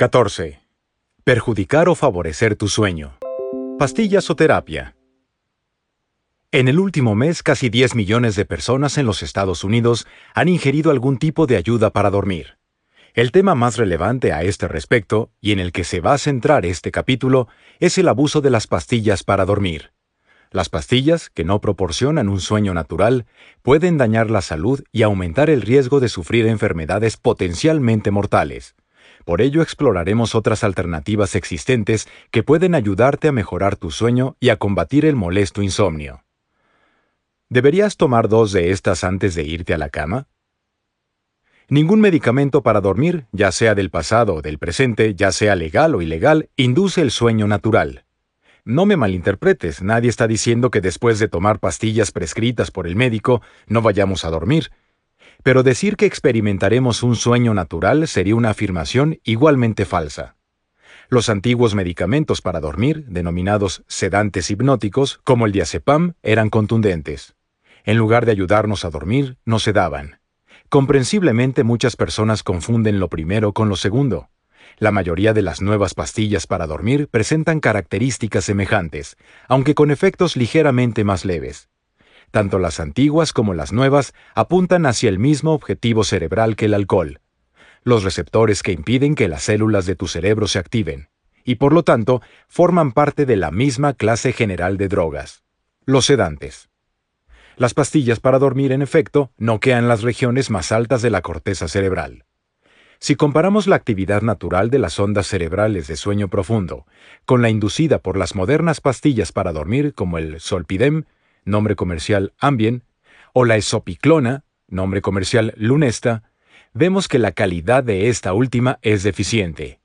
14. Perjudicar o favorecer tu sueño. Pastillas o terapia. En el último mes, casi 10 millones de personas en los Estados Unidos han ingerido algún tipo de ayuda para dormir. El tema más relevante a este respecto, y en el que se va a centrar este capítulo, es el abuso de las pastillas para dormir. Las pastillas, que no proporcionan un sueño natural, pueden dañar la salud y aumentar el riesgo de sufrir enfermedades potencialmente mortales. Por ello exploraremos otras alternativas existentes que pueden ayudarte a mejorar tu sueño y a combatir el molesto insomnio. ¿Deberías tomar dos de estas antes de irte a la cama? Ningún medicamento para dormir, ya sea del pasado o del presente, ya sea legal o ilegal, induce el sueño natural. No me malinterpretes, nadie está diciendo que después de tomar pastillas prescritas por el médico no vayamos a dormir. Pero decir que experimentaremos un sueño natural sería una afirmación igualmente falsa. Los antiguos medicamentos para dormir, denominados sedantes hipnóticos, como el diazepam, eran contundentes. En lugar de ayudarnos a dormir, nos sedaban. Comprensiblemente muchas personas confunden lo primero con lo segundo. La mayoría de las nuevas pastillas para dormir presentan características semejantes, aunque con efectos ligeramente más leves. Tanto las antiguas como las nuevas apuntan hacia el mismo objetivo cerebral que el alcohol, los receptores que impiden que las células de tu cerebro se activen, y por lo tanto forman parte de la misma clase general de drogas, los sedantes. Las pastillas para dormir, en efecto, noquean las regiones más altas de la corteza cerebral. Si comparamos la actividad natural de las ondas cerebrales de sueño profundo con la inducida por las modernas pastillas para dormir como el Solpidem, nombre comercial Ambien, o la esopiclona, nombre comercial Lunesta, vemos que la calidad de esta última es deficiente.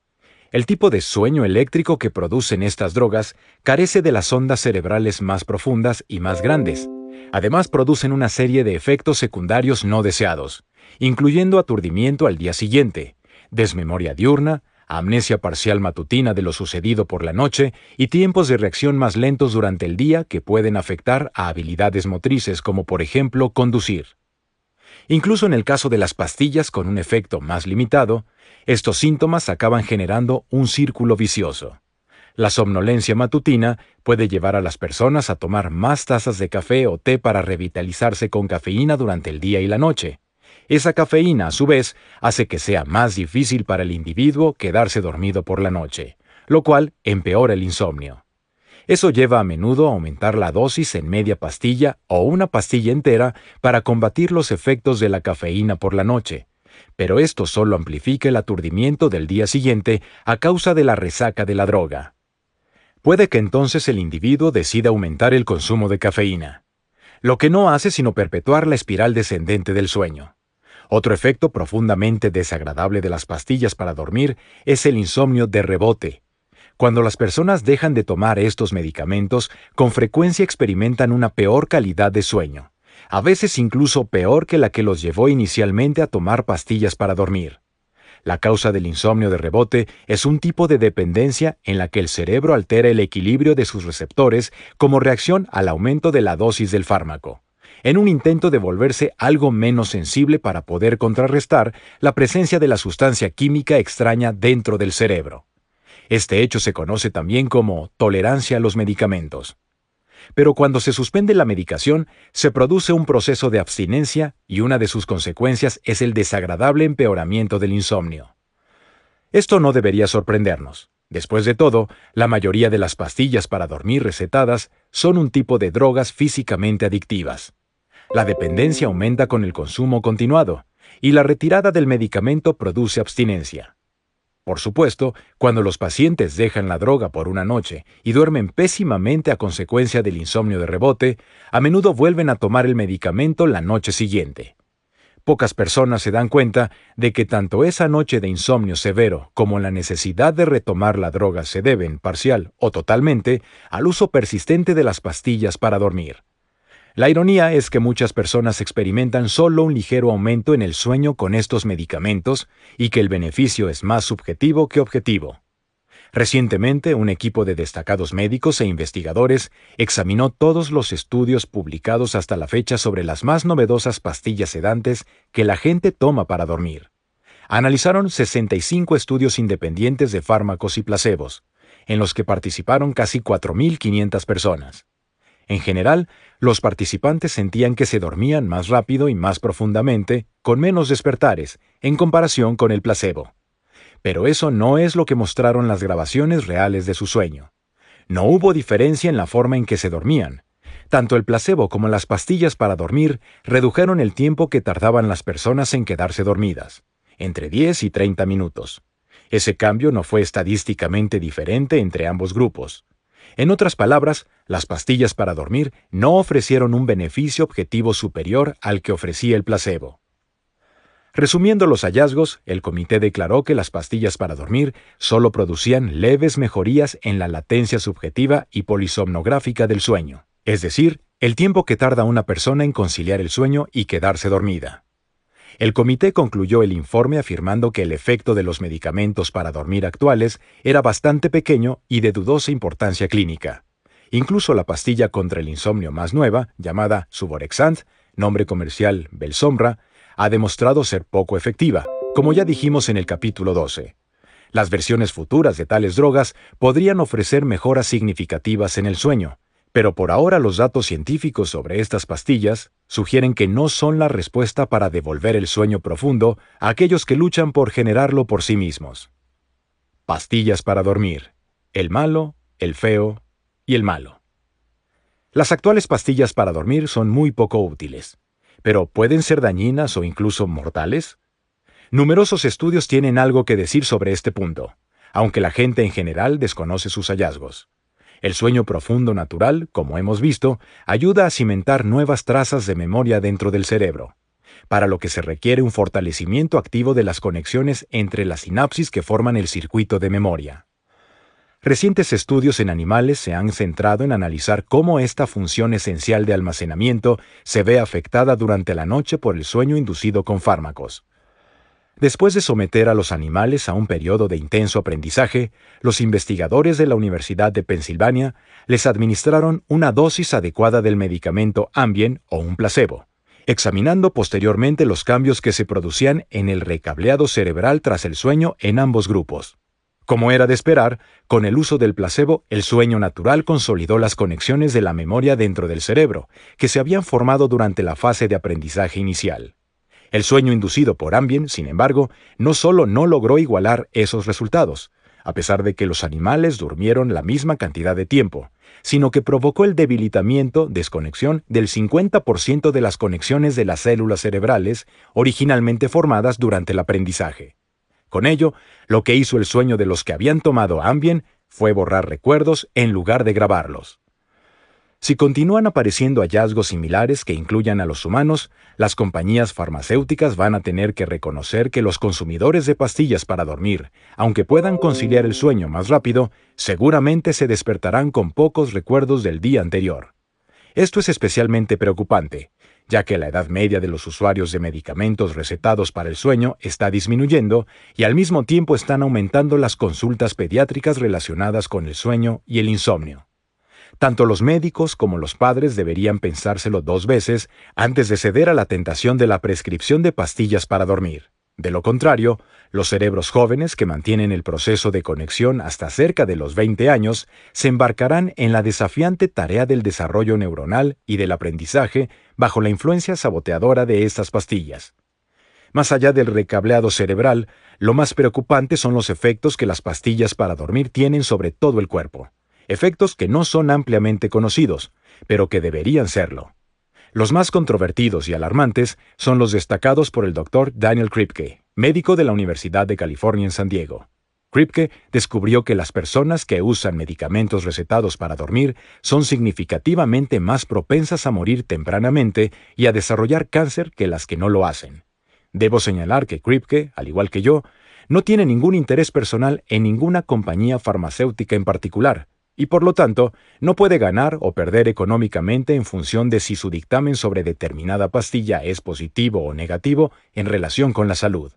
El tipo de sueño eléctrico que producen estas drogas carece de las ondas cerebrales más profundas y más grandes. Además producen una serie de efectos secundarios no deseados, incluyendo aturdimiento al día siguiente, desmemoria diurna, amnesia parcial matutina de lo sucedido por la noche y tiempos de reacción más lentos durante el día que pueden afectar a habilidades motrices como por ejemplo conducir. Incluso en el caso de las pastillas con un efecto más limitado, estos síntomas acaban generando un círculo vicioso. La somnolencia matutina puede llevar a las personas a tomar más tazas de café o té para revitalizarse con cafeína durante el día y la noche, esa cafeína, a su vez, hace que sea más difícil para el individuo quedarse dormido por la noche, lo cual empeora el insomnio. Eso lleva a menudo a aumentar la dosis en media pastilla o una pastilla entera para combatir los efectos de la cafeína por la noche, pero esto solo amplifica el aturdimiento del día siguiente a causa de la resaca de la droga. Puede que entonces el individuo decida aumentar el consumo de cafeína, lo que no hace sino perpetuar la espiral descendente del sueño. Otro efecto profundamente desagradable de las pastillas para dormir es el insomnio de rebote. Cuando las personas dejan de tomar estos medicamentos, con frecuencia experimentan una peor calidad de sueño, a veces incluso peor que la que los llevó inicialmente a tomar pastillas para dormir. La causa del insomnio de rebote es un tipo de dependencia en la que el cerebro altera el equilibrio de sus receptores como reacción al aumento de la dosis del fármaco en un intento de volverse algo menos sensible para poder contrarrestar la presencia de la sustancia química extraña dentro del cerebro. Este hecho se conoce también como tolerancia a los medicamentos. Pero cuando se suspende la medicación, se produce un proceso de abstinencia y una de sus consecuencias es el desagradable empeoramiento del insomnio. Esto no debería sorprendernos. Después de todo, la mayoría de las pastillas para dormir recetadas son un tipo de drogas físicamente adictivas. La dependencia aumenta con el consumo continuado, y la retirada del medicamento produce abstinencia. Por supuesto, cuando los pacientes dejan la droga por una noche y duermen pésimamente a consecuencia del insomnio de rebote, a menudo vuelven a tomar el medicamento la noche siguiente. Pocas personas se dan cuenta de que tanto esa noche de insomnio severo como la necesidad de retomar la droga se deben, parcial o totalmente, al uso persistente de las pastillas para dormir. La ironía es que muchas personas experimentan solo un ligero aumento en el sueño con estos medicamentos y que el beneficio es más subjetivo que objetivo. Recientemente, un equipo de destacados médicos e investigadores examinó todos los estudios publicados hasta la fecha sobre las más novedosas pastillas sedantes que la gente toma para dormir. Analizaron 65 estudios independientes de fármacos y placebos, en los que participaron casi 4.500 personas. En general, los participantes sentían que se dormían más rápido y más profundamente, con menos despertares, en comparación con el placebo. Pero eso no es lo que mostraron las grabaciones reales de su sueño. No hubo diferencia en la forma en que se dormían. Tanto el placebo como las pastillas para dormir redujeron el tiempo que tardaban las personas en quedarse dormidas, entre 10 y 30 minutos. Ese cambio no fue estadísticamente diferente entre ambos grupos. En otras palabras, las pastillas para dormir no ofrecieron un beneficio objetivo superior al que ofrecía el placebo. Resumiendo los hallazgos, el comité declaró que las pastillas para dormir solo producían leves mejorías en la latencia subjetiva y polisomnográfica del sueño, es decir, el tiempo que tarda una persona en conciliar el sueño y quedarse dormida. El comité concluyó el informe afirmando que el efecto de los medicamentos para dormir actuales era bastante pequeño y de dudosa importancia clínica. Incluso la pastilla contra el insomnio más nueva, llamada Suborexant, nombre comercial Belsombra, ha demostrado ser poco efectiva, como ya dijimos en el capítulo 12. Las versiones futuras de tales drogas podrían ofrecer mejoras significativas en el sueño, pero por ahora los datos científicos sobre estas pastillas sugieren que no son la respuesta para devolver el sueño profundo a aquellos que luchan por generarlo por sí mismos. Pastillas para dormir. El malo, el feo y el malo. Las actuales pastillas para dormir son muy poco útiles, pero ¿pueden ser dañinas o incluso mortales? Numerosos estudios tienen algo que decir sobre este punto, aunque la gente en general desconoce sus hallazgos. El sueño profundo natural, como hemos visto, ayuda a cimentar nuevas trazas de memoria dentro del cerebro, para lo que se requiere un fortalecimiento activo de las conexiones entre las sinapsis que forman el circuito de memoria. Recientes estudios en animales se han centrado en analizar cómo esta función esencial de almacenamiento se ve afectada durante la noche por el sueño inducido con fármacos. Después de someter a los animales a un periodo de intenso aprendizaje, los investigadores de la Universidad de Pensilvania les administraron una dosis adecuada del medicamento Ambien o un placebo, examinando posteriormente los cambios que se producían en el recableado cerebral tras el sueño en ambos grupos. Como era de esperar, con el uso del placebo, el sueño natural consolidó las conexiones de la memoria dentro del cerebro, que se habían formado durante la fase de aprendizaje inicial. El sueño inducido por Ambien, sin embargo, no solo no logró igualar esos resultados, a pesar de que los animales durmieron la misma cantidad de tiempo, sino que provocó el debilitamiento, desconexión del 50% de las conexiones de las células cerebrales originalmente formadas durante el aprendizaje. Con ello, lo que hizo el sueño de los que habían tomado Ambien fue borrar recuerdos en lugar de grabarlos. Si continúan apareciendo hallazgos similares que incluyan a los humanos, las compañías farmacéuticas van a tener que reconocer que los consumidores de pastillas para dormir, aunque puedan conciliar el sueño más rápido, seguramente se despertarán con pocos recuerdos del día anterior. Esto es especialmente preocupante, ya que la edad media de los usuarios de medicamentos recetados para el sueño está disminuyendo y al mismo tiempo están aumentando las consultas pediátricas relacionadas con el sueño y el insomnio. Tanto los médicos como los padres deberían pensárselo dos veces antes de ceder a la tentación de la prescripción de pastillas para dormir. De lo contrario, los cerebros jóvenes que mantienen el proceso de conexión hasta cerca de los 20 años se embarcarán en la desafiante tarea del desarrollo neuronal y del aprendizaje bajo la influencia saboteadora de estas pastillas. Más allá del recableado cerebral, lo más preocupante son los efectos que las pastillas para dormir tienen sobre todo el cuerpo efectos que no son ampliamente conocidos, pero que deberían serlo. Los más controvertidos y alarmantes son los destacados por el doctor Daniel Kripke, médico de la Universidad de California en San Diego. Kripke descubrió que las personas que usan medicamentos recetados para dormir son significativamente más propensas a morir tempranamente y a desarrollar cáncer que las que no lo hacen. Debo señalar que Kripke, al igual que yo, no tiene ningún interés personal en ninguna compañía farmacéutica en particular, y por lo tanto no puede ganar o perder económicamente en función de si su dictamen sobre determinada pastilla es positivo o negativo en relación con la salud.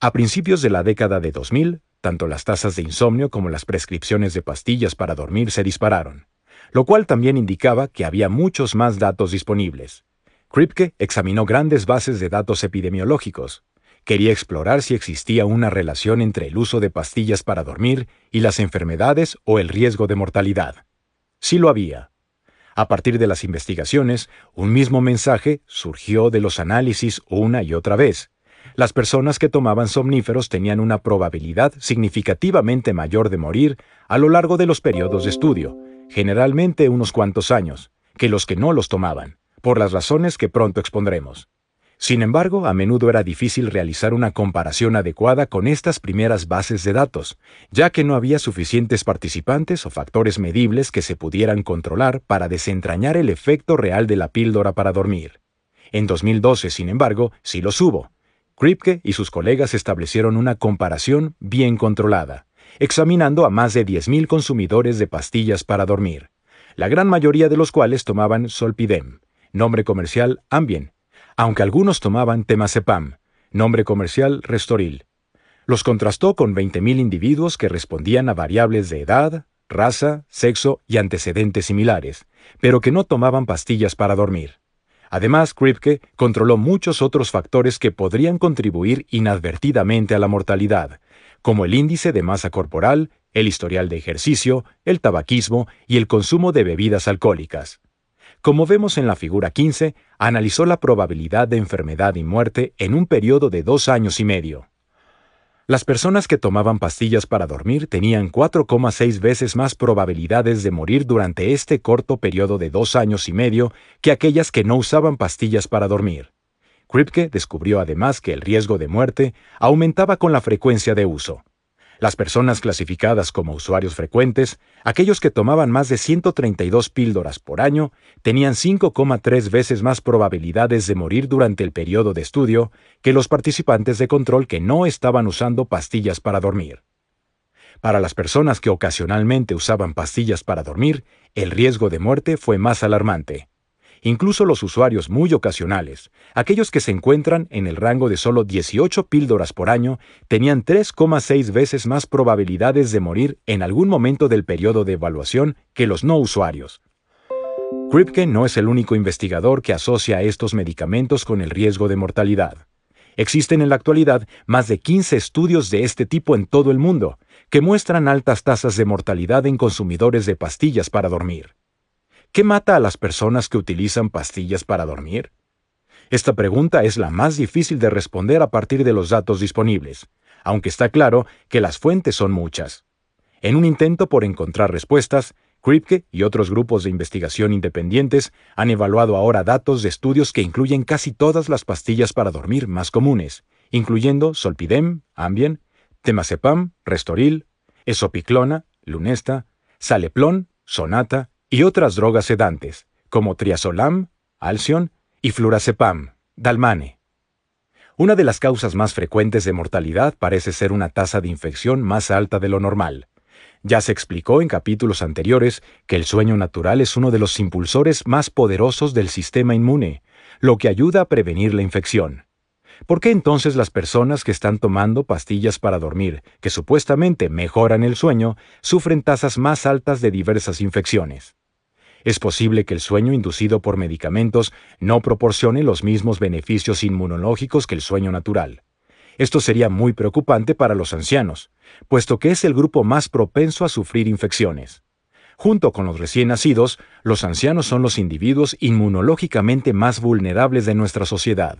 A principios de la década de 2000, tanto las tasas de insomnio como las prescripciones de pastillas para dormir se dispararon, lo cual también indicaba que había muchos más datos disponibles. Kripke examinó grandes bases de datos epidemiológicos, quería explorar si existía una relación entre el uso de pastillas para dormir y las enfermedades o el riesgo de mortalidad. Sí lo había. A partir de las investigaciones, un mismo mensaje surgió de los análisis una y otra vez. Las personas que tomaban somníferos tenían una probabilidad significativamente mayor de morir a lo largo de los periodos de estudio, generalmente unos cuantos años, que los que no los tomaban, por las razones que pronto expondremos. Sin embargo, a menudo era difícil realizar una comparación adecuada con estas primeras bases de datos, ya que no había suficientes participantes o factores medibles que se pudieran controlar para desentrañar el efecto real de la píldora para dormir. En 2012, sin embargo, sí los hubo. Kripke y sus colegas establecieron una comparación bien controlada, examinando a más de 10.000 consumidores de pastillas para dormir, la gran mayoría de los cuales tomaban Solpidem, nombre comercial Ambien, aunque algunos tomaban temazepam, nombre comercial Restoril. Los contrastó con 20.000 individuos que respondían a variables de edad, raza, sexo y antecedentes similares, pero que no tomaban pastillas para dormir. Además, Kripke controló muchos otros factores que podrían contribuir inadvertidamente a la mortalidad, como el índice de masa corporal, el historial de ejercicio, el tabaquismo y el consumo de bebidas alcohólicas. Como vemos en la figura 15, analizó la probabilidad de enfermedad y muerte en un periodo de dos años y medio. Las personas que tomaban pastillas para dormir tenían 4,6 veces más probabilidades de morir durante este corto periodo de dos años y medio que aquellas que no usaban pastillas para dormir. Kripke descubrió además que el riesgo de muerte aumentaba con la frecuencia de uso. Las personas clasificadas como usuarios frecuentes, aquellos que tomaban más de 132 píldoras por año, tenían 5,3 veces más probabilidades de morir durante el periodo de estudio que los participantes de control que no estaban usando pastillas para dormir. Para las personas que ocasionalmente usaban pastillas para dormir, el riesgo de muerte fue más alarmante. Incluso los usuarios muy ocasionales, aquellos que se encuentran en el rango de solo 18 píldoras por año, tenían 3,6 veces más probabilidades de morir en algún momento del periodo de evaluación que los no usuarios. Kripke no es el único investigador que asocia estos medicamentos con el riesgo de mortalidad. Existen en la actualidad más de 15 estudios de este tipo en todo el mundo, que muestran altas tasas de mortalidad en consumidores de pastillas para dormir. ¿Qué mata a las personas que utilizan pastillas para dormir? Esta pregunta es la más difícil de responder a partir de los datos disponibles, aunque está claro que las fuentes son muchas. En un intento por encontrar respuestas, Kripke y otros grupos de investigación independientes han evaluado ahora datos de estudios que incluyen casi todas las pastillas para dormir más comunes, incluyendo Solpidem, Ambien, Temazepam, Restoril, Esopiclona, Lunesta, Saleplon, Sonata, y otras drogas sedantes, como triazolam, alción y flurazepam, dalmane. Una de las causas más frecuentes de mortalidad parece ser una tasa de infección más alta de lo normal. Ya se explicó en capítulos anteriores que el sueño natural es uno de los impulsores más poderosos del sistema inmune, lo que ayuda a prevenir la infección. ¿Por qué entonces las personas que están tomando pastillas para dormir, que supuestamente mejoran el sueño, sufren tasas más altas de diversas infecciones? Es posible que el sueño inducido por medicamentos no proporcione los mismos beneficios inmunológicos que el sueño natural. Esto sería muy preocupante para los ancianos, puesto que es el grupo más propenso a sufrir infecciones. Junto con los recién nacidos, los ancianos son los individuos inmunológicamente más vulnerables de nuestra sociedad.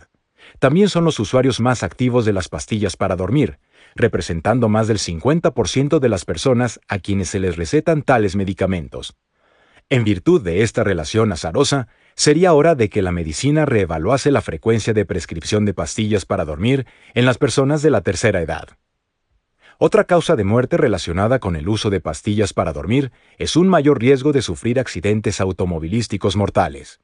También son los usuarios más activos de las pastillas para dormir, representando más del 50% de las personas a quienes se les recetan tales medicamentos. En virtud de esta relación azarosa, sería hora de que la medicina reevaluase la frecuencia de prescripción de pastillas para dormir en las personas de la tercera edad. Otra causa de muerte relacionada con el uso de pastillas para dormir es un mayor riesgo de sufrir accidentes automovilísticos mortales.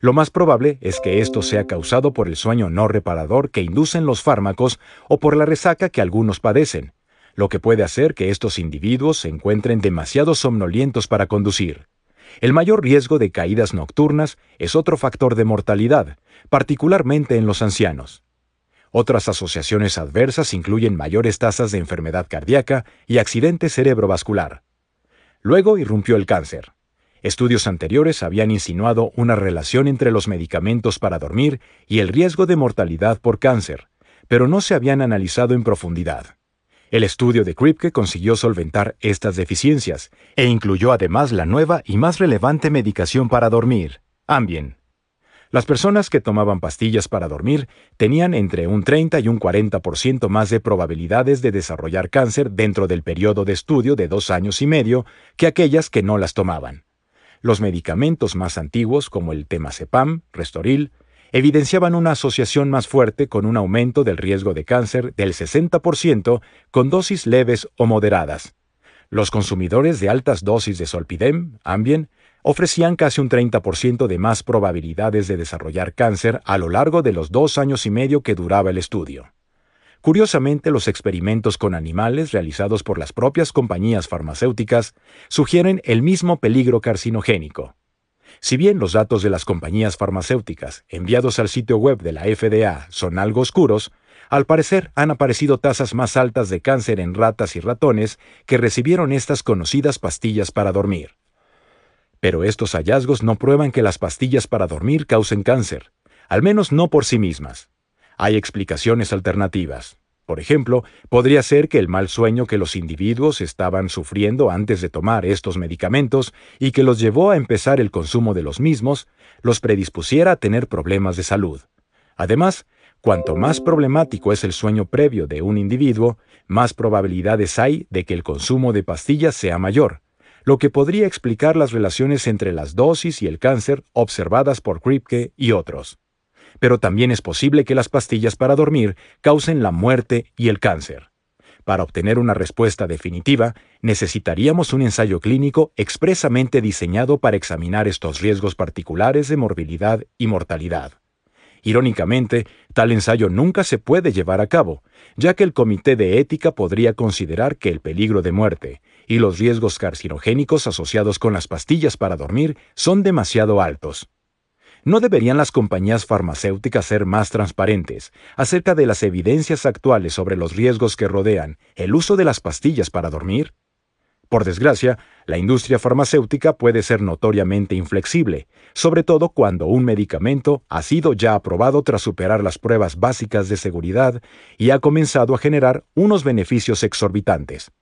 Lo más probable es que esto sea causado por el sueño no reparador que inducen los fármacos o por la resaca que algunos padecen, lo que puede hacer que estos individuos se encuentren demasiado somnolientos para conducir. El mayor riesgo de caídas nocturnas es otro factor de mortalidad, particularmente en los ancianos. Otras asociaciones adversas incluyen mayores tasas de enfermedad cardíaca y accidente cerebrovascular. Luego irrumpió el cáncer. Estudios anteriores habían insinuado una relación entre los medicamentos para dormir y el riesgo de mortalidad por cáncer, pero no se habían analizado en profundidad. El estudio de Kripke consiguió solventar estas deficiencias e incluyó además la nueva y más relevante medicación para dormir, Ambien. Las personas que tomaban pastillas para dormir tenían entre un 30 y un 40% más de probabilidades de desarrollar cáncer dentro del periodo de estudio de dos años y medio que aquellas que no las tomaban. Los medicamentos más antiguos, como el temazepam, Restoril, evidenciaban una asociación más fuerte con un aumento del riesgo de cáncer del 60% con dosis leves o moderadas. Los consumidores de altas dosis de Solpidem, Ambien, ofrecían casi un 30% de más probabilidades de desarrollar cáncer a lo largo de los dos años y medio que duraba el estudio. Curiosamente, los experimentos con animales realizados por las propias compañías farmacéuticas sugieren el mismo peligro carcinogénico. Si bien los datos de las compañías farmacéuticas enviados al sitio web de la FDA son algo oscuros, al parecer han aparecido tasas más altas de cáncer en ratas y ratones que recibieron estas conocidas pastillas para dormir. Pero estos hallazgos no prueban que las pastillas para dormir causen cáncer, al menos no por sí mismas. Hay explicaciones alternativas. Por ejemplo, podría ser que el mal sueño que los individuos estaban sufriendo antes de tomar estos medicamentos y que los llevó a empezar el consumo de los mismos, los predispusiera a tener problemas de salud. Además, cuanto más problemático es el sueño previo de un individuo, más probabilidades hay de que el consumo de pastillas sea mayor, lo que podría explicar las relaciones entre las dosis y el cáncer observadas por Kripke y otros pero también es posible que las pastillas para dormir causen la muerte y el cáncer. Para obtener una respuesta definitiva, necesitaríamos un ensayo clínico expresamente diseñado para examinar estos riesgos particulares de morbilidad y mortalidad. Irónicamente, tal ensayo nunca se puede llevar a cabo, ya que el Comité de Ética podría considerar que el peligro de muerte y los riesgos carcinogénicos asociados con las pastillas para dormir son demasiado altos. ¿No deberían las compañías farmacéuticas ser más transparentes acerca de las evidencias actuales sobre los riesgos que rodean el uso de las pastillas para dormir? Por desgracia, la industria farmacéutica puede ser notoriamente inflexible, sobre todo cuando un medicamento ha sido ya aprobado tras superar las pruebas básicas de seguridad y ha comenzado a generar unos beneficios exorbitantes.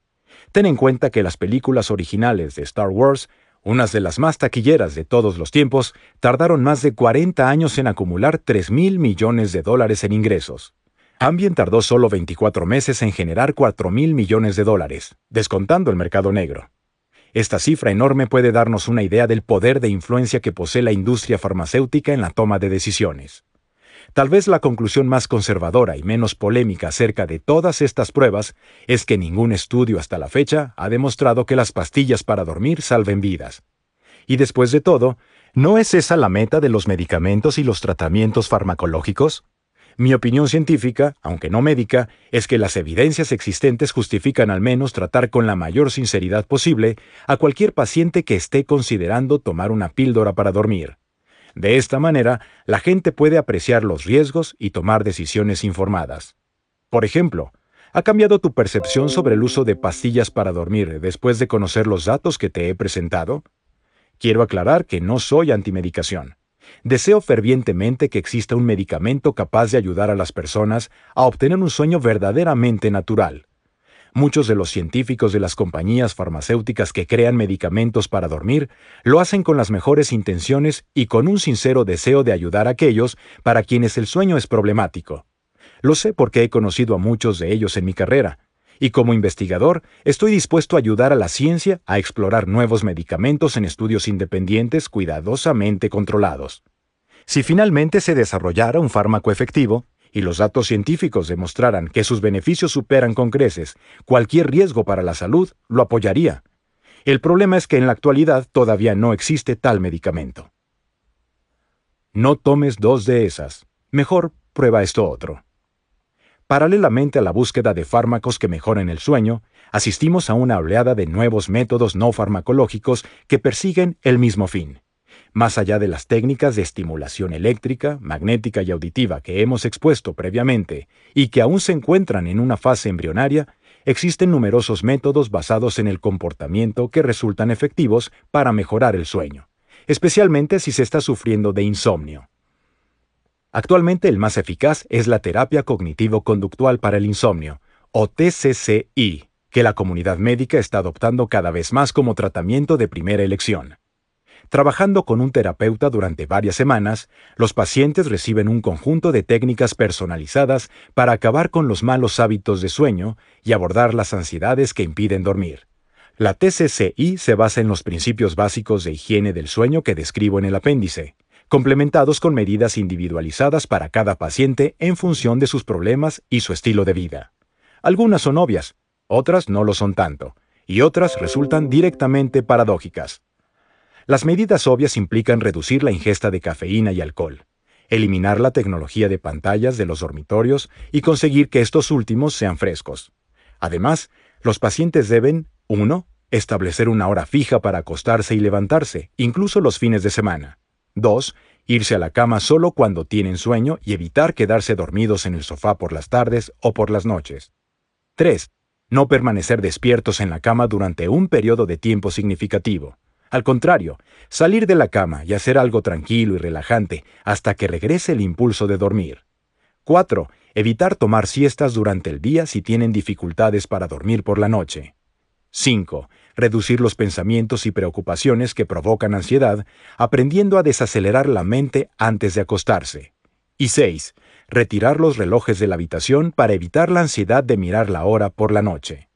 Ten en cuenta que las películas originales de Star Wars unas de las más taquilleras de todos los tiempos, tardaron más de 40 años en acumular 3 mil millones de dólares en ingresos. Ambien tardó solo 24 meses en generar 4 mil millones de dólares, descontando el mercado negro. Esta cifra enorme puede darnos una idea del poder de influencia que posee la industria farmacéutica en la toma de decisiones. Tal vez la conclusión más conservadora y menos polémica acerca de todas estas pruebas es que ningún estudio hasta la fecha ha demostrado que las pastillas para dormir salven vidas. Y después de todo, ¿no es esa la meta de los medicamentos y los tratamientos farmacológicos? Mi opinión científica, aunque no médica, es que las evidencias existentes justifican al menos tratar con la mayor sinceridad posible a cualquier paciente que esté considerando tomar una píldora para dormir. De esta manera, la gente puede apreciar los riesgos y tomar decisiones informadas. Por ejemplo, ¿ha cambiado tu percepción sobre el uso de pastillas para dormir después de conocer los datos que te he presentado? Quiero aclarar que no soy antimedicación. Deseo fervientemente que exista un medicamento capaz de ayudar a las personas a obtener un sueño verdaderamente natural. Muchos de los científicos de las compañías farmacéuticas que crean medicamentos para dormir lo hacen con las mejores intenciones y con un sincero deseo de ayudar a aquellos para quienes el sueño es problemático. Lo sé porque he conocido a muchos de ellos en mi carrera, y como investigador estoy dispuesto a ayudar a la ciencia a explorar nuevos medicamentos en estudios independientes cuidadosamente controlados. Si finalmente se desarrollara un fármaco efectivo, y los datos científicos demostraran que sus beneficios superan con creces cualquier riesgo para la salud, lo apoyaría. El problema es que en la actualidad todavía no existe tal medicamento. No tomes dos de esas. Mejor prueba esto otro. Paralelamente a la búsqueda de fármacos que mejoren el sueño, asistimos a una oleada de nuevos métodos no farmacológicos que persiguen el mismo fin. Más allá de las técnicas de estimulación eléctrica, magnética y auditiva que hemos expuesto previamente y que aún se encuentran en una fase embrionaria, existen numerosos métodos basados en el comportamiento que resultan efectivos para mejorar el sueño, especialmente si se está sufriendo de insomnio. Actualmente el más eficaz es la terapia cognitivo-conductual para el insomnio, o TCCI, que la comunidad médica está adoptando cada vez más como tratamiento de primera elección. Trabajando con un terapeuta durante varias semanas, los pacientes reciben un conjunto de técnicas personalizadas para acabar con los malos hábitos de sueño y abordar las ansiedades que impiden dormir. La TCCI se basa en los principios básicos de higiene del sueño que describo en el apéndice, complementados con medidas individualizadas para cada paciente en función de sus problemas y su estilo de vida. Algunas son obvias, otras no lo son tanto, y otras resultan directamente paradójicas. Las medidas obvias implican reducir la ingesta de cafeína y alcohol, eliminar la tecnología de pantallas de los dormitorios y conseguir que estos últimos sean frescos. Además, los pacientes deben 1. Establecer una hora fija para acostarse y levantarse, incluso los fines de semana. 2. Irse a la cama solo cuando tienen sueño y evitar quedarse dormidos en el sofá por las tardes o por las noches. 3. No permanecer despiertos en la cama durante un periodo de tiempo significativo. Al contrario, salir de la cama y hacer algo tranquilo y relajante hasta que regrese el impulso de dormir. 4. Evitar tomar siestas durante el día si tienen dificultades para dormir por la noche. 5. Reducir los pensamientos y preocupaciones que provocan ansiedad, aprendiendo a desacelerar la mente antes de acostarse. Y 6 retirar los relojes de la habitación para evitar la ansiedad de mirar la hora por la noche.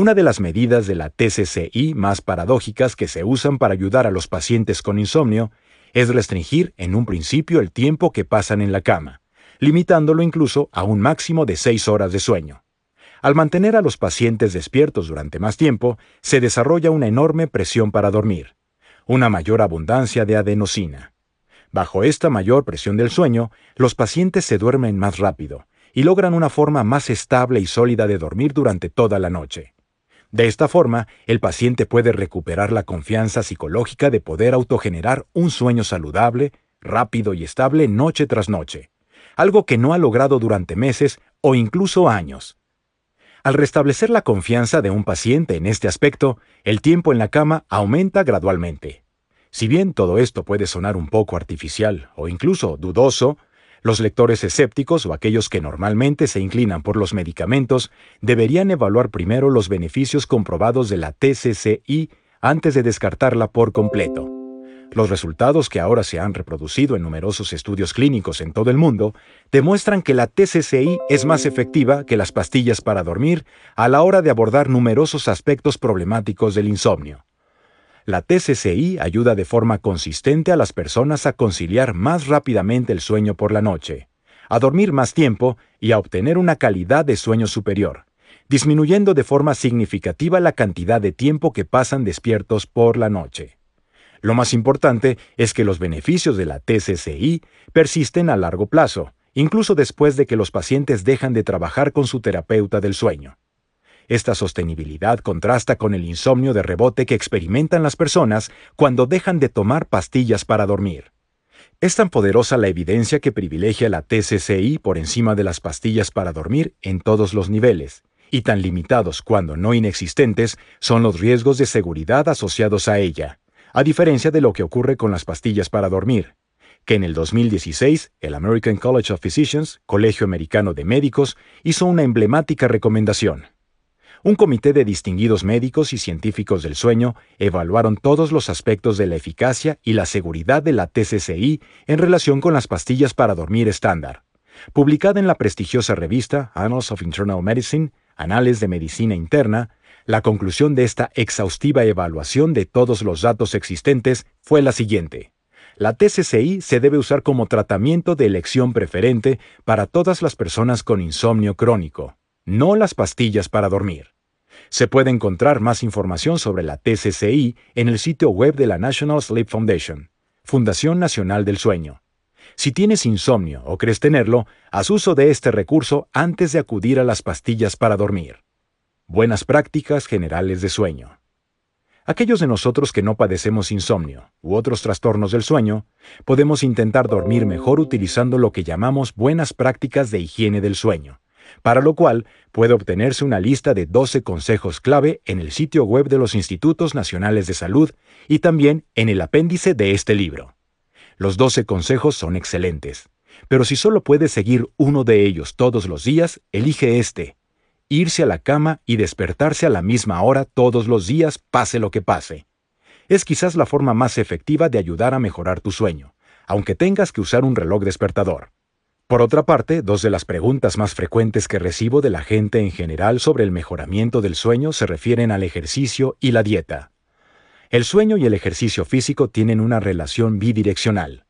Una de las medidas de la TCCI más paradójicas que se usan para ayudar a los pacientes con insomnio es restringir en un principio el tiempo que pasan en la cama, limitándolo incluso a un máximo de seis horas de sueño. Al mantener a los pacientes despiertos durante más tiempo, se desarrolla una enorme presión para dormir, una mayor abundancia de adenosina, Bajo esta mayor presión del sueño, los pacientes se duermen más rápido y logran una forma más estable y sólida de dormir durante toda la noche. De esta forma, el paciente puede recuperar la confianza psicológica de poder autogenerar un sueño saludable, rápido y estable noche tras noche, algo que no ha logrado durante meses o incluso años. Al restablecer la confianza de un paciente en este aspecto, el tiempo en la cama aumenta gradualmente. Si bien todo esto puede sonar un poco artificial o incluso dudoso, los lectores escépticos o aquellos que normalmente se inclinan por los medicamentos deberían evaluar primero los beneficios comprobados de la TCCI antes de descartarla por completo. Los resultados que ahora se han reproducido en numerosos estudios clínicos en todo el mundo demuestran que la TCCI es más efectiva que las pastillas para dormir a la hora de abordar numerosos aspectos problemáticos del insomnio. La TCCI ayuda de forma consistente a las personas a conciliar más rápidamente el sueño por la noche, a dormir más tiempo y a obtener una calidad de sueño superior, disminuyendo de forma significativa la cantidad de tiempo que pasan despiertos por la noche. Lo más importante es que los beneficios de la TCCI persisten a largo plazo, incluso después de que los pacientes dejan de trabajar con su terapeuta del sueño. Esta sostenibilidad contrasta con el insomnio de rebote que experimentan las personas cuando dejan de tomar pastillas para dormir. Es tan poderosa la evidencia que privilegia la TCCI por encima de las pastillas para dormir en todos los niveles, y tan limitados cuando no inexistentes son los riesgos de seguridad asociados a ella, a diferencia de lo que ocurre con las pastillas para dormir, que en el 2016 el American College of Physicians, Colegio Americano de Médicos, hizo una emblemática recomendación un comité de distinguidos médicos y científicos del sueño evaluaron todos los aspectos de la eficacia y la seguridad de la TCCI en relación con las pastillas para dormir estándar. Publicada en la prestigiosa revista Annals of Internal Medicine, Anales de Medicina Interna, la conclusión de esta exhaustiva evaluación de todos los datos existentes fue la siguiente. La TCCI se debe usar como tratamiento de elección preferente para todas las personas con insomnio crónico no las pastillas para dormir. Se puede encontrar más información sobre la TCCI en el sitio web de la National Sleep Foundation, Fundación Nacional del Sueño. Si tienes insomnio o crees tenerlo, haz uso de este recurso antes de acudir a las pastillas para dormir. Buenas prácticas generales de sueño. Aquellos de nosotros que no padecemos insomnio u otros trastornos del sueño, podemos intentar dormir mejor utilizando lo que llamamos buenas prácticas de higiene del sueño para lo cual puede obtenerse una lista de 12 consejos clave en el sitio web de los Institutos Nacionales de Salud y también en el apéndice de este libro. Los 12 consejos son excelentes, Pero si solo puedes seguir uno de ellos todos los días, elige este. Irse a la cama y despertarse a la misma hora todos los días, pase lo que pase. Es quizás la forma más efectiva de ayudar a mejorar tu sueño, aunque tengas que usar un reloj despertador. Por otra parte, dos de las preguntas más frecuentes que recibo de la gente en general sobre el mejoramiento del sueño se refieren al ejercicio y la dieta. El sueño y el ejercicio físico tienen una relación bidireccional.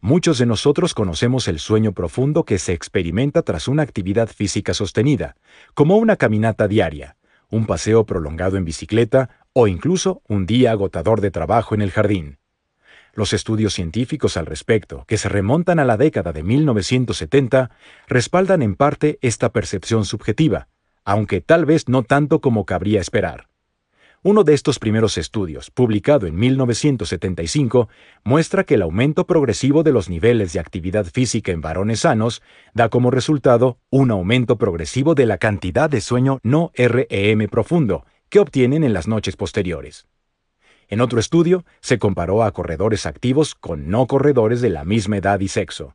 Muchos de nosotros conocemos el sueño profundo que se experimenta tras una actividad física sostenida, como una caminata diaria, un paseo prolongado en bicicleta o incluso un día agotador de trabajo en el jardín. Los estudios científicos al respecto, que se remontan a la década de 1970, respaldan en parte esta percepción subjetiva, aunque tal vez no tanto como cabría esperar. Uno de estos primeros estudios, publicado en 1975, muestra que el aumento progresivo de los niveles de actividad física en varones sanos da como resultado un aumento progresivo de la cantidad de sueño no REM profundo que obtienen en las noches posteriores. En otro estudio, se comparó a corredores activos con no corredores de la misma edad y sexo.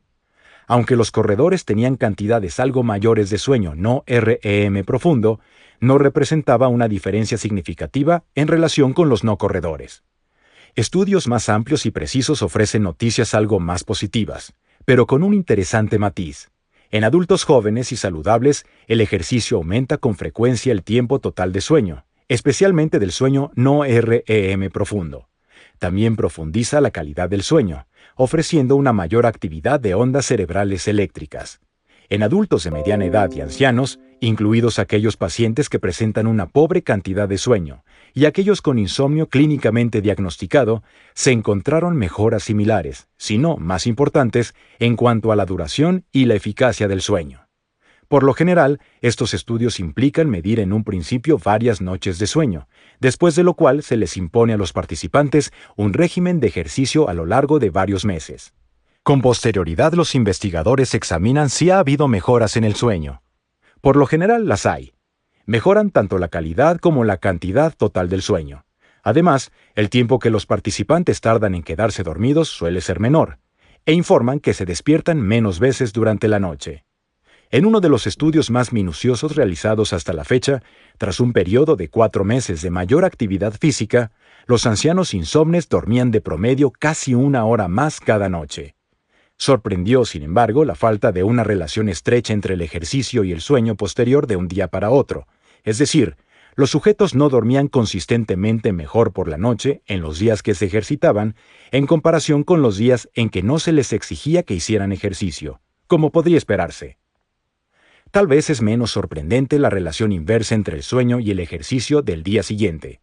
Aunque los corredores tenían cantidades algo mayores de sueño no REM profundo, no representaba una diferencia significativa en relación con los no corredores. Estudios más amplios y precisos ofrecen noticias algo más positivas, pero con un interesante matiz. En adultos jóvenes y saludables, el ejercicio aumenta con frecuencia el tiempo total de sueño, especialmente del sueño no REM profundo. También profundiza la calidad del sueño, ofreciendo una mayor actividad de ondas cerebrales eléctricas. En adultos de mediana edad y ancianos, incluidos aquellos pacientes que presentan una pobre cantidad de sueño y aquellos con insomnio clínicamente diagnosticado, se encontraron mejoras similares, si no más importantes, en cuanto a la duración y la eficacia del sueño. Por lo general, estos estudios implican medir en un principio varias noches de sueño, después de lo cual se les impone a los participantes un régimen de ejercicio a lo largo de varios meses. Con posterioridad los investigadores examinan si ha habido mejoras en el sueño. Por lo general las hay. Mejoran tanto la calidad como la cantidad total del sueño. Además, el tiempo que los participantes tardan en quedarse dormidos suele ser menor, e informan que se despiertan menos veces durante la noche. En uno de los estudios más minuciosos realizados hasta la fecha, tras un periodo de cuatro meses de mayor actividad física, los ancianos insomnes dormían de promedio casi una hora más cada noche. Sorprendió, sin embargo, la falta de una relación estrecha entre el ejercicio y el sueño posterior de un día para otro, es decir, los sujetos no dormían consistentemente mejor por la noche en los días que se ejercitaban en comparación con los días en que no se les exigía que hicieran ejercicio, como podría esperarse. Tal vez es menos sorprendente la relación inversa entre el sueño y el ejercicio del día siguiente.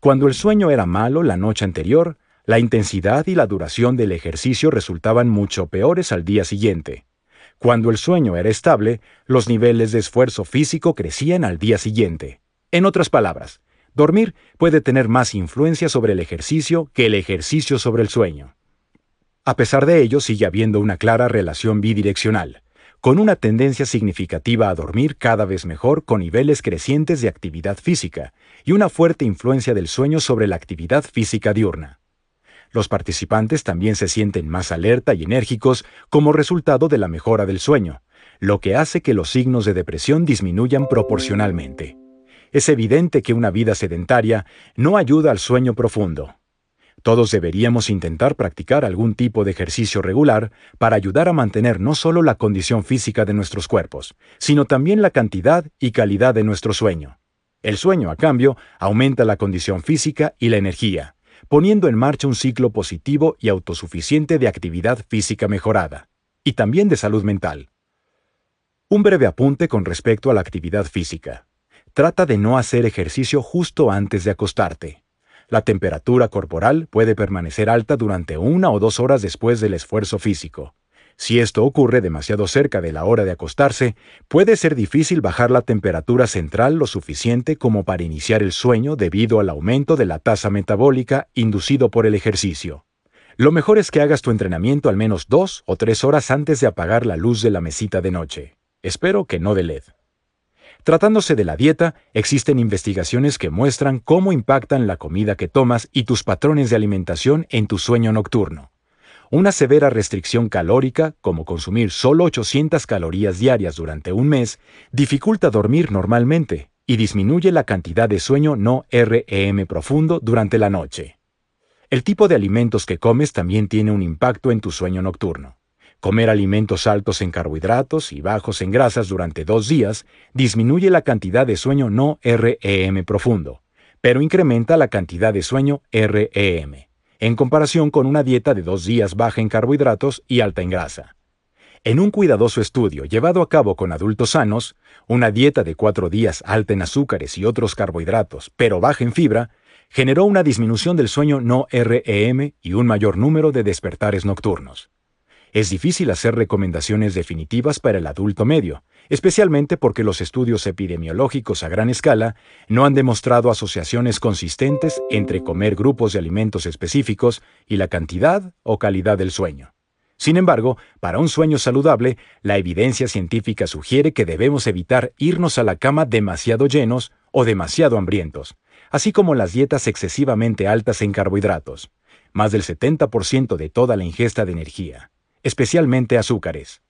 Cuando el sueño era malo la noche anterior, la intensidad y la duración del ejercicio resultaban mucho peores al día siguiente. Cuando el sueño era estable, los niveles de esfuerzo físico crecían al día siguiente. En otras palabras, dormir puede tener más influencia sobre el ejercicio que el ejercicio sobre el sueño. A pesar de ello, sigue habiendo una clara relación bidireccional con una tendencia significativa a dormir cada vez mejor con niveles crecientes de actividad física y una fuerte influencia del sueño sobre la actividad física diurna. Los participantes también se sienten más alerta y enérgicos como resultado de la mejora del sueño, lo que hace que los signos de depresión disminuyan proporcionalmente. Es evidente que una vida sedentaria no ayuda al sueño profundo, todos deberíamos intentar practicar algún tipo de ejercicio regular para ayudar a mantener no solo la condición física de nuestros cuerpos, sino también la cantidad y calidad de nuestro sueño. El sueño, a cambio, aumenta la condición física y la energía, poniendo en marcha un ciclo positivo y autosuficiente de actividad física mejorada, y también de salud mental. Un breve apunte con respecto a la actividad física. Trata de no hacer ejercicio justo antes de acostarte. La temperatura corporal puede permanecer alta durante una o dos horas después del esfuerzo físico. Si esto ocurre demasiado cerca de la hora de acostarse, puede ser difícil bajar la temperatura central lo suficiente como para iniciar el sueño debido al aumento de la tasa metabólica inducido por el ejercicio. Lo mejor es que hagas tu entrenamiento al menos dos o tres horas antes de apagar la luz de la mesita de noche. Espero que no de LED. Tratándose de la dieta, existen investigaciones que muestran cómo impactan la comida que tomas y tus patrones de alimentación en tu sueño nocturno. Una severa restricción calórica, como consumir solo 800 calorías diarias durante un mes, dificulta dormir normalmente y disminuye la cantidad de sueño no REM profundo durante la noche. El tipo de alimentos que comes también tiene un impacto en tu sueño nocturno. Comer alimentos altos en carbohidratos y bajos en grasas durante dos días disminuye la cantidad de sueño no REM profundo, pero incrementa la cantidad de sueño REM, en comparación con una dieta de dos días baja en carbohidratos y alta en grasa. En un cuidadoso estudio llevado a cabo con adultos sanos, una dieta de cuatro días alta en azúcares y otros carbohidratos, pero baja en fibra, generó una disminución del sueño no REM y un mayor número de despertares nocturnos. Es difícil hacer recomendaciones definitivas para el adulto medio, especialmente porque los estudios epidemiológicos a gran escala no han demostrado asociaciones consistentes entre comer grupos de alimentos específicos y la cantidad o calidad del sueño. Sin embargo, para un sueño saludable, la evidencia científica sugiere que debemos evitar irnos a la cama demasiado llenos o demasiado hambrientos, así como las dietas excesivamente altas en carbohidratos, más del 70% de toda la ingesta de energía especialmente azúcares.